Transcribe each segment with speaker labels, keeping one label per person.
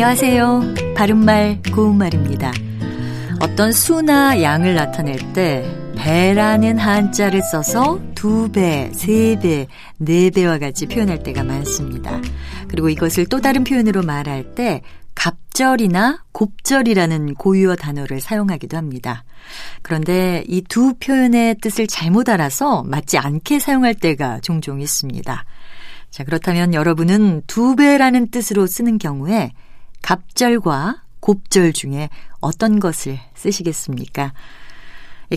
Speaker 1: 안녕하세요. 바른말 고운말입니다. 어떤 수나 양을 나타낼 때 배라는 한자를 써서 두 배, 세 배, 네 배와 같이 표현할 때가 많습니다. 그리고 이것을 또 다른 표현으로 말할 때 갑절이나 곱절이라는 고유어 단어를 사용하기도 합니다. 그런데 이 두 표현의 뜻을 잘못 알아서 맞지 않게 사용할 때가 종종 있습니다. 자, 그렇다면 여러분은 두 배라는 뜻으로 쓰는 경우에 갑절과 곱절 중에 어떤 것을 쓰시겠습니까?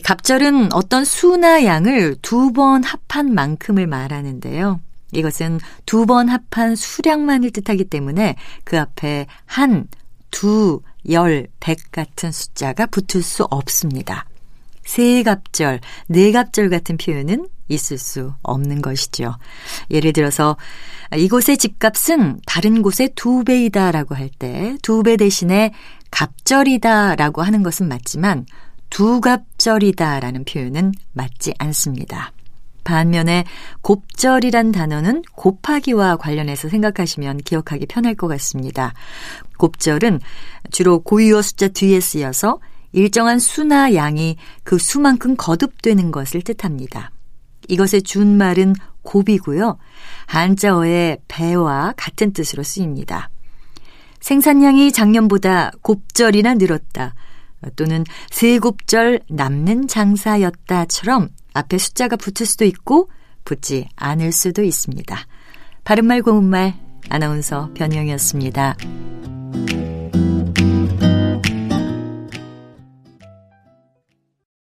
Speaker 1: 갑절은 어떤 수나 양을 두 번 합한 만큼을 말하는데요. 이것은 두 번 합한 수량만을 뜻하기 때문에 그 앞에 한, 두, 열, 백 같은 숫자가 붙을 수 없습니다. 세 갑절, 네 갑절 같은 표현은 있을 수 없는 것이죠. 예를 들어서 이곳의 집값은 다른 곳의 두 배이다라고 할 때 두 배 대신에 갑절이다라고 하는 것은 맞지만 두갑절이다라는 표현은 맞지 않습니다. 반면에 곱절이란 단어는 곱하기와 관련해서 생각하시면 기억하기 편할 것 같습니다. 곱절은 주로 고유어 숫자 뒤에 쓰여서 일정한 수나 양이 그 수만큼 거듭되는 것을 뜻합니다. 이것의 준말은 곱이고요. 한자어의 배와 같은 뜻으로 쓰입니다. 생산량이 작년보다 곱절이나 늘었다. 또는 세 곱절 남는 장사였다처럼 앞에 숫자가 붙을 수도 있고 붙지 않을 수도 있습니다. 바른말 고운말 아나운서 변형이었습니다.